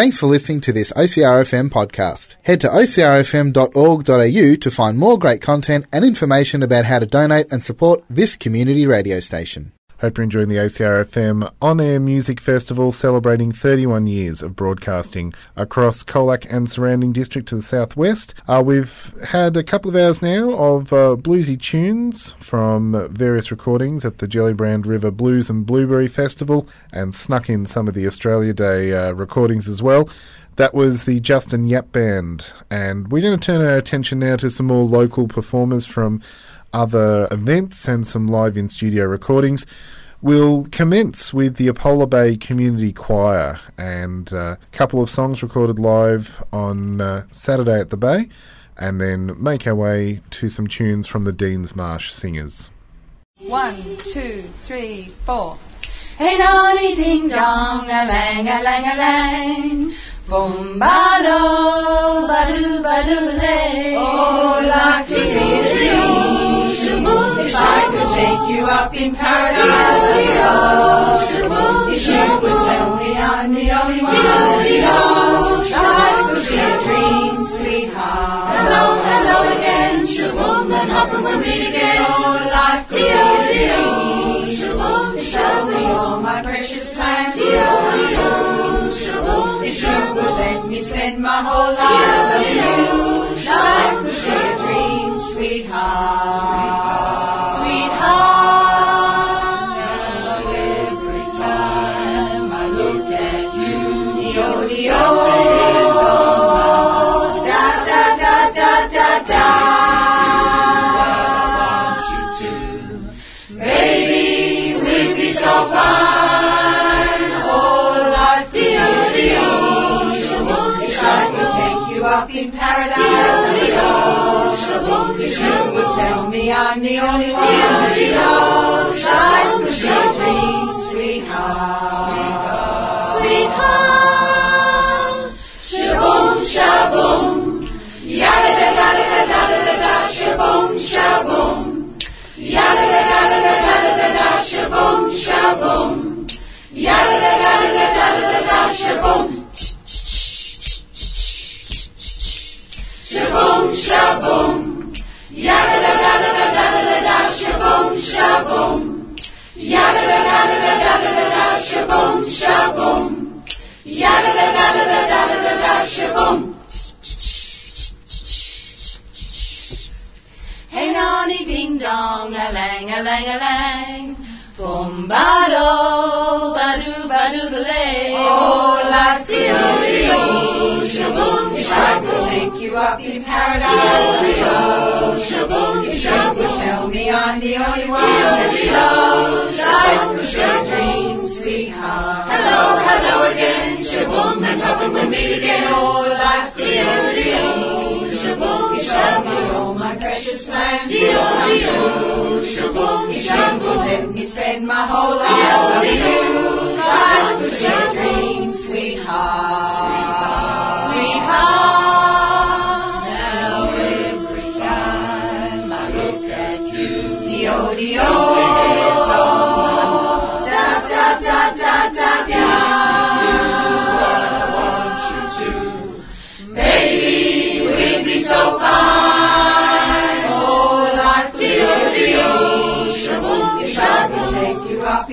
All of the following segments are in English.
Thanks for listening to this OCRFM podcast. Head to ocrfm.org.au to find more great content and information about how to donate and support this community radio station. Hope you're enjoying the OCRFM On Air Music Festival celebrating 31 years of broadcasting across Colac and surrounding district to the southwest. Uh, we've had a couple of hours now of uh, bluesy tunes from various recordings at the Gellibrand River Blues and Blueberry Festival and snuck in some of the Australia Day uh, recordings as well. That was the Justin Yap Band, and we're going to turn our attention now to some more local performers from other events and some live in studio recordings. We'll commence with the Apollo Bay Community Choir and a couple of songs recorded live on uh, Saturday at the Bay, and then make our way to some tunes from the Dean's Marsh Singers. One, two, three, four. Hey nonny ding dong, a lang a lang a lang. Boom ba do, ba do ba do lay. Oh, like the ding shaboom. If I could take you up in paradise. If you would tell me I'm the only one, I could share dreams, sweetheart. Hello, hello again, shaboom, and hoping we'll meet again. Oh, like the ding shaboom. Show me all my precious plans, shaboom. If you would let me spend my whole life with you, I could share dreams, sweetheart. I'm the only one. Dilly-dilly-do, shine appreciate me, sweetheart. Sweetheart. Shaboom, shaboom. Yada-da-da-da-da-da-da-da, shaboom, shaboom. Yada-da-da-da-da-da-da-da, shaboom, shaboom. Yada-da-da-da-da-da-da-da, shaboom. Shaboom, shaboom. Shaboom. Yada da da da da da da da. Shaboom, shaboom. Yada da da da da da da da. Shaboom. Hey nonny ding dong, a lang a lang a lang. Boom ba do, ba do ba do the lay. Oh, like dear Rio, Shaboom, shaboom, Take you up in paradise. shaboom, shaboom, Tell me I'm the only one that you love. Shalom, Shalom. Sweetheart. Hello, hello again. shaboom, and hoping we'll meet again. Oh, life, dear, dear. Shaboom, shaboom, all my precious plans. Dear, dear. Shalom, Shalom. Let me spend my whole life loving you. shaboom, shaboom, sweetheart.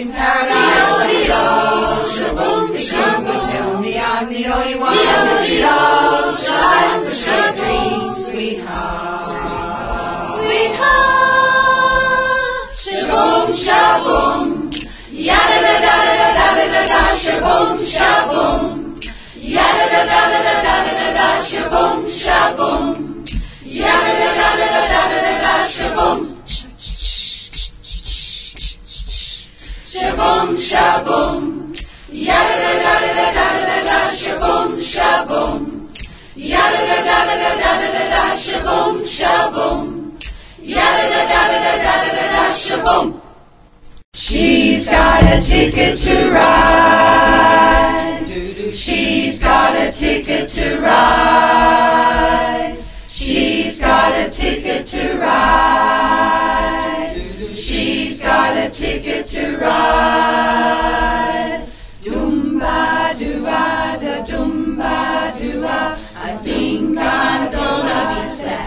in paradise. Shalom, shalom. Tell me I'm the only one. Dio, Dio, shalom, shalom. Sweetheart, sweetheart. Shalom, shalom. Yada da da da da da da da. Shalom, shalom. Yada da da da da. Boom! She's got a ticket to ride. She's got a ticket to ride. She's got a ticket to ride. She's got a ticket to ride. Dumba doo-ah, da dumba doo-ah. I think I'm gonna be sad.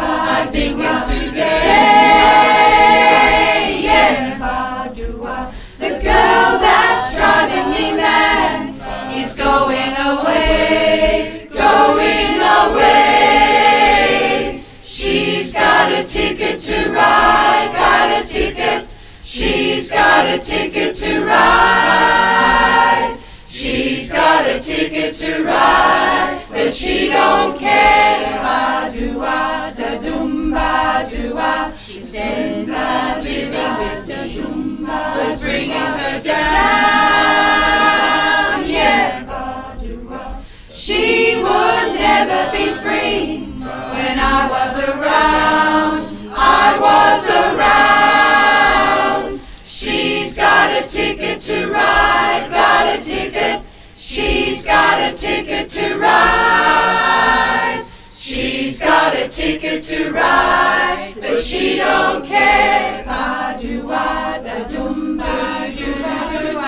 I think it's today. Ride, got a ticket. She's got a ticket to ride. She's got a ticket to ride, but she don't care. Ba do ah, da dum ba do ah. She said that living with me was bringing her down. Yeah, ba ah. She would never be free when I was around. I was around. She's got a ticket to ride, got a ticket. She's got a ticket to ride. She's got a ticket to ride, but she don't care. Pa do I da dum ba do do.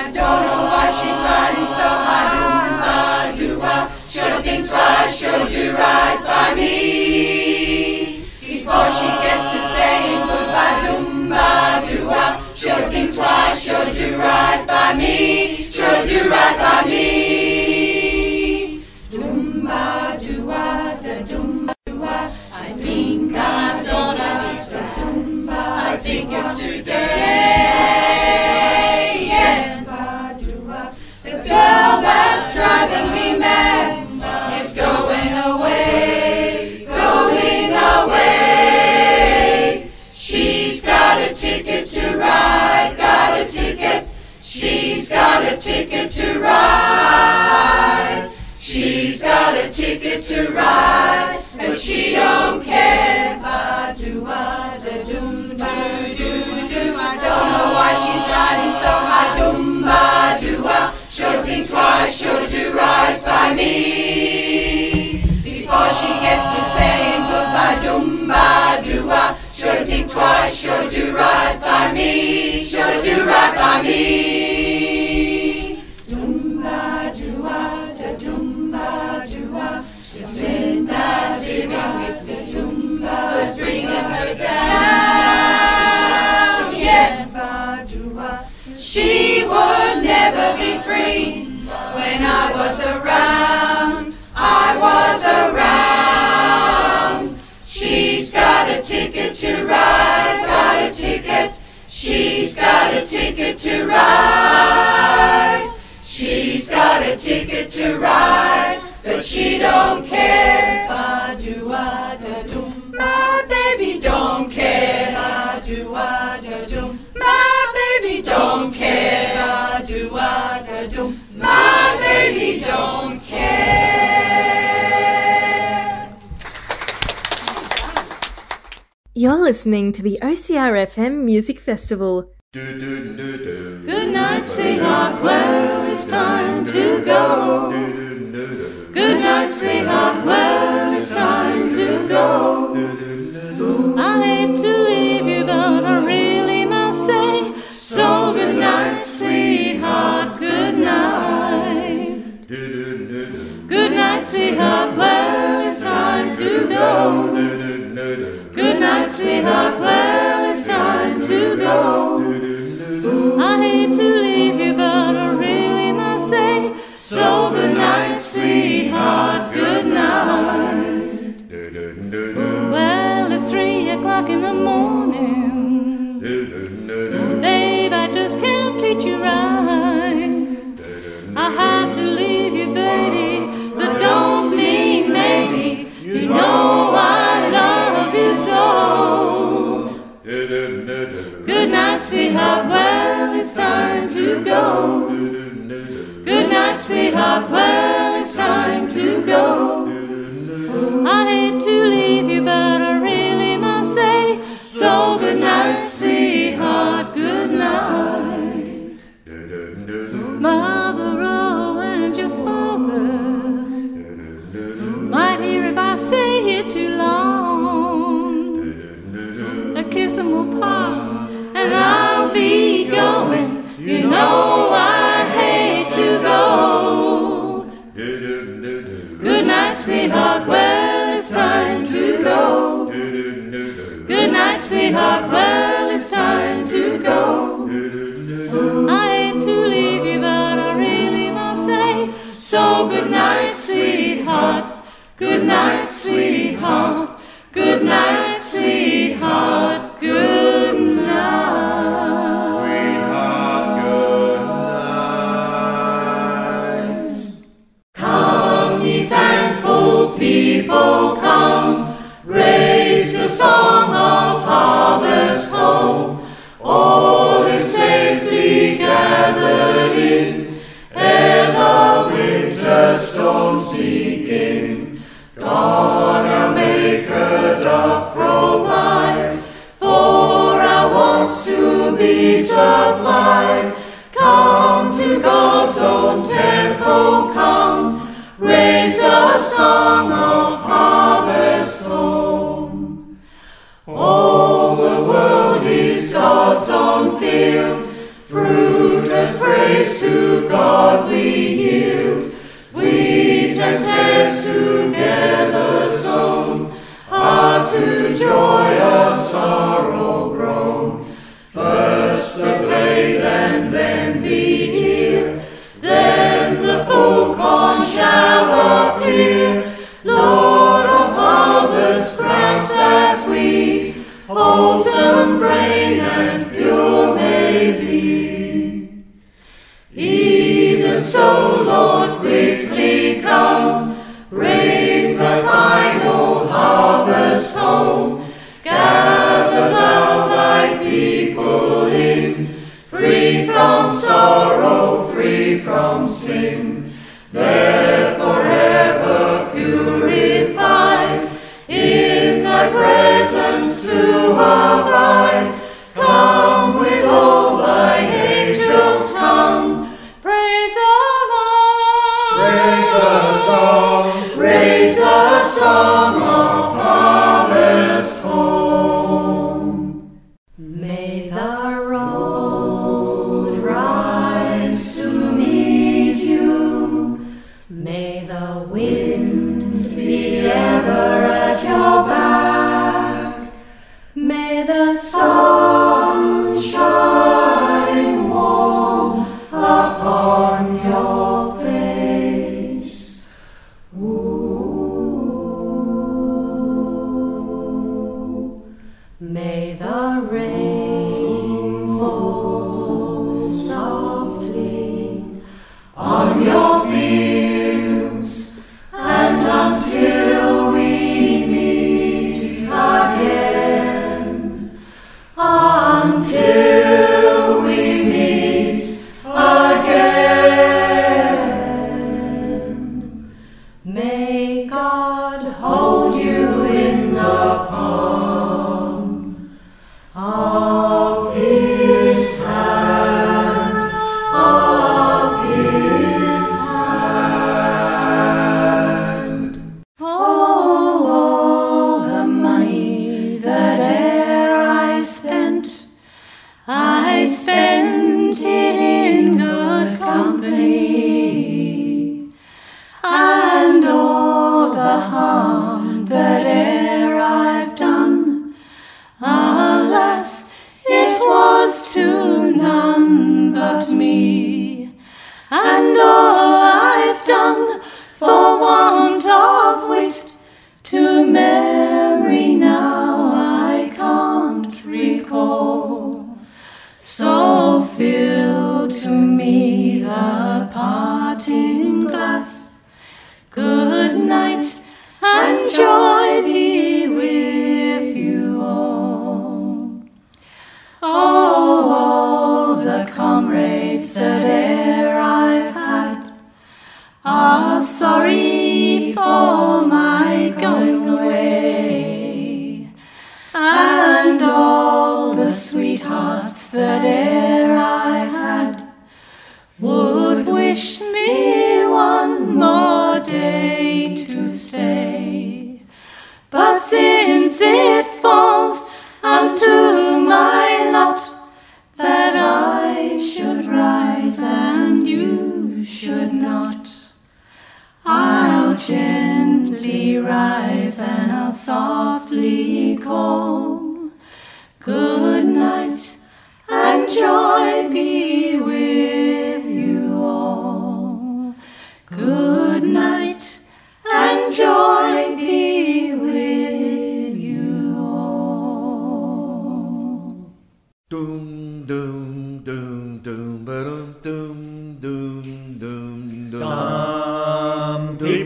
I don't know why she's riding so high. Ba do I. Should think twice, should do right by me saying goodbye. Dum ba do I. Should think twice, should do right by me. Should do right by me. Dum ba do I, da dum ba do I. Think I'm gonna be so dum ba. I think it's today. Yeah. The girl that's driving me ticket to ride, got a ticket. She's got a ticket to ride. She's got a ticket to ride, but she don't care. Ba do da dum do do do. I don't know why she's riding so high. Dum ba do ah. Should think twice, should do right by me ah. Should think twice, should do right by me. Should do right by me. Dum ba do ah da dum ba do ah. She said that living with the dum ba was bringing her down. Yeah, ah. She would never be ticket to ride. She's got a ticket to ride, but she don't care. Ba do ah da dum. My baby don't care. Ba do ah da dum. My baby don't care. Ba do ah da dum. My baby don't care. You're listening to the OCR FM Music Festival. Good night, sweetheart. Well, it's time to go. Good night, sweetheart. Well, it's time to go. I hate to leave you, but I really must say so. Good night, sweetheart. Good night. Good night, sweetheart. Well, it's time to go. Good night, sweetheart. Sweetheart. Well, it's time to go. Good night, sweetheart. Good night, sweetheart. to God we yield. There May the rain.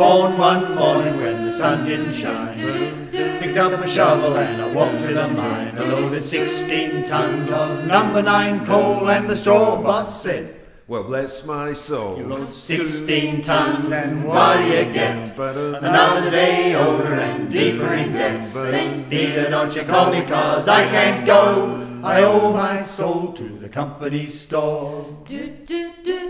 born one morning when the sun didn't shine. Picked up a shovel and I walked to the mine. I loaded 16 tons of number nine coal, and the straw boss said, Well, bless my soul. You load 16 tons, and what do you get? Another day older and deeper in debt. St. Peter, don't you call me cause I can't go. I owe my soul to the company store. Do, do, do,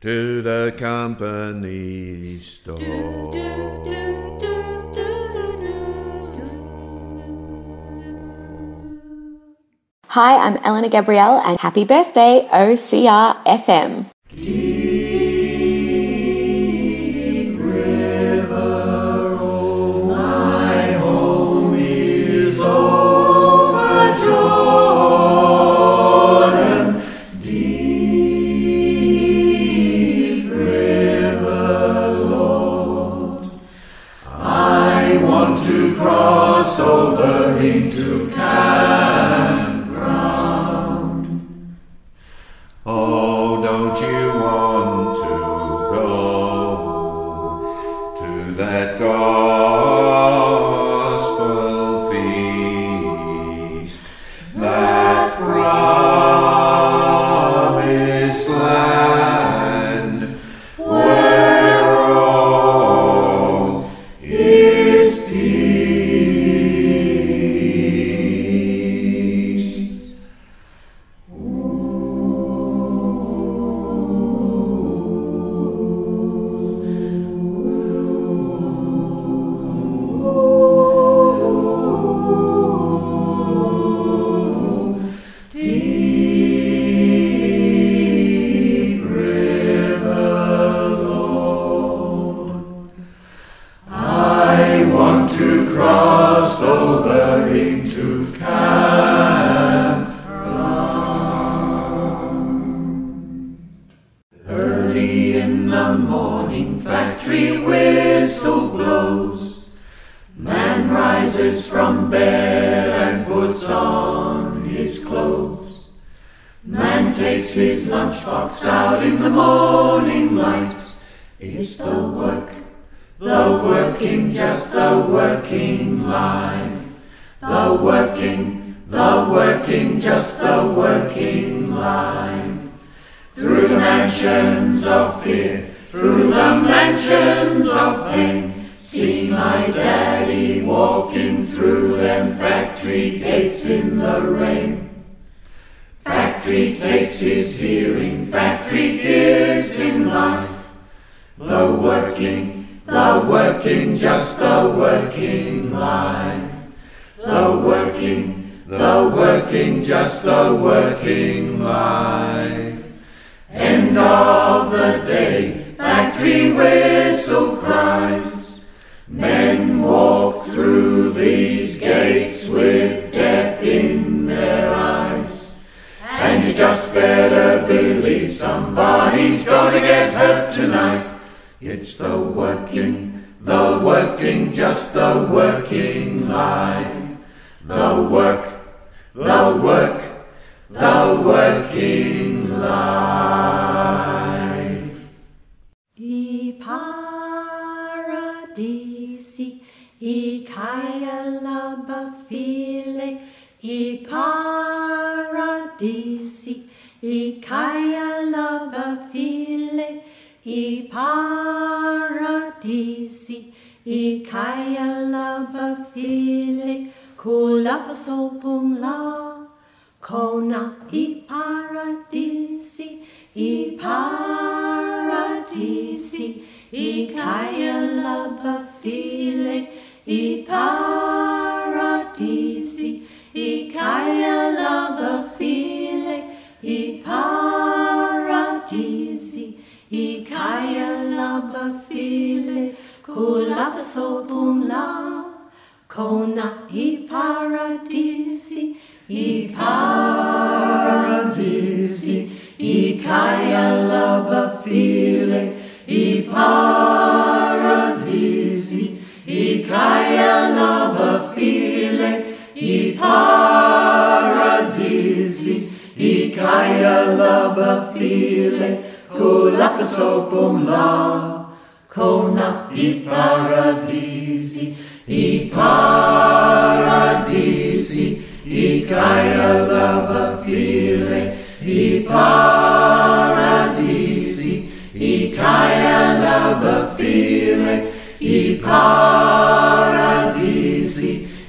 to the company store. Hi, I'm Eleanor Gabrielle, and happy birthday, OCR FM. Factory whistle blows. Man rises from bed and puts on his clothes. Man takes his lunchbox out in the morning light. It's the work, the working, just the working life. The working, the working, just the working life. Through the mansions of fear, through the mansions of pain. See my daddy walking through them factory gates in the rain. Factory takes his hearing, factory gives him life. The working, the working, just the working life. The working, the working, just the working life. End of the day, factory whistle cries. Men walk through these gates with death in their eyes. And you just better believe somebody's gonna get hurt tonight. It's the working, the working, just the working life. The work, the work, the working life. I paradisi, i kaya laba file, i paradisi, i kaya laba file, i paradisi, i kaya laba file, la, kona i paradisi, i paradisi, i kaya laba file, i paradisi, i kaya laba file, i paradisi, i kaya laba file, kulapa sopum la, kona i paradisi, i paradisi, i kaya laba file, i paradisi, i kaya laba file, i paradisi, i kaya laba file, kulapa sopum la, kona i paradisi, i paradisi, i kaya laba file, i paradisi, i kaya laba file, i paradisi,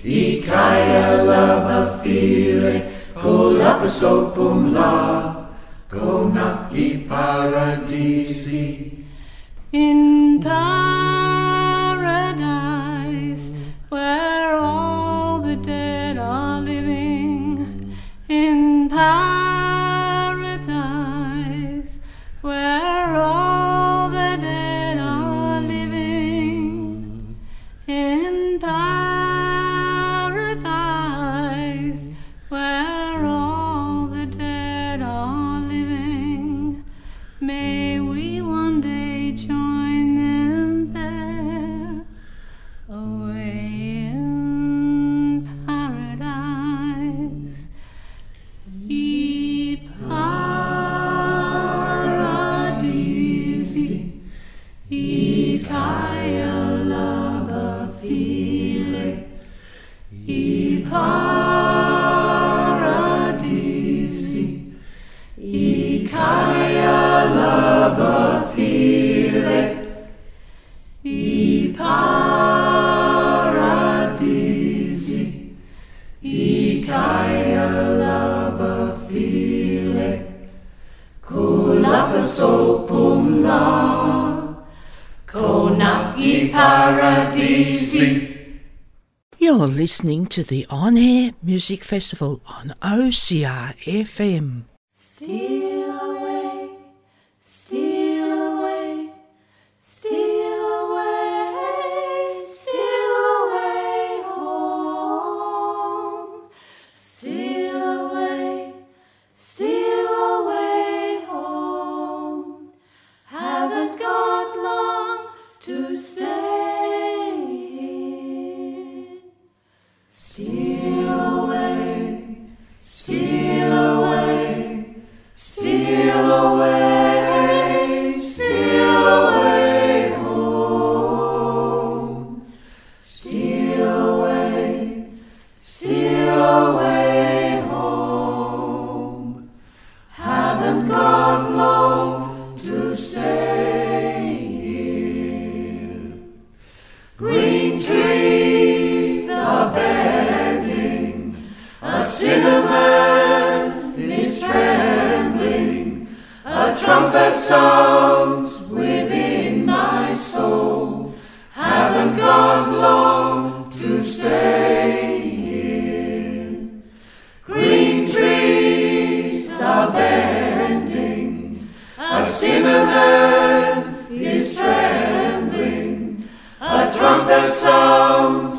i kaya laba file, kulapa sopum la, kona In listening to the On Air Music Festival on OCR FM. A cinnamon is trembling, a trumpet sounds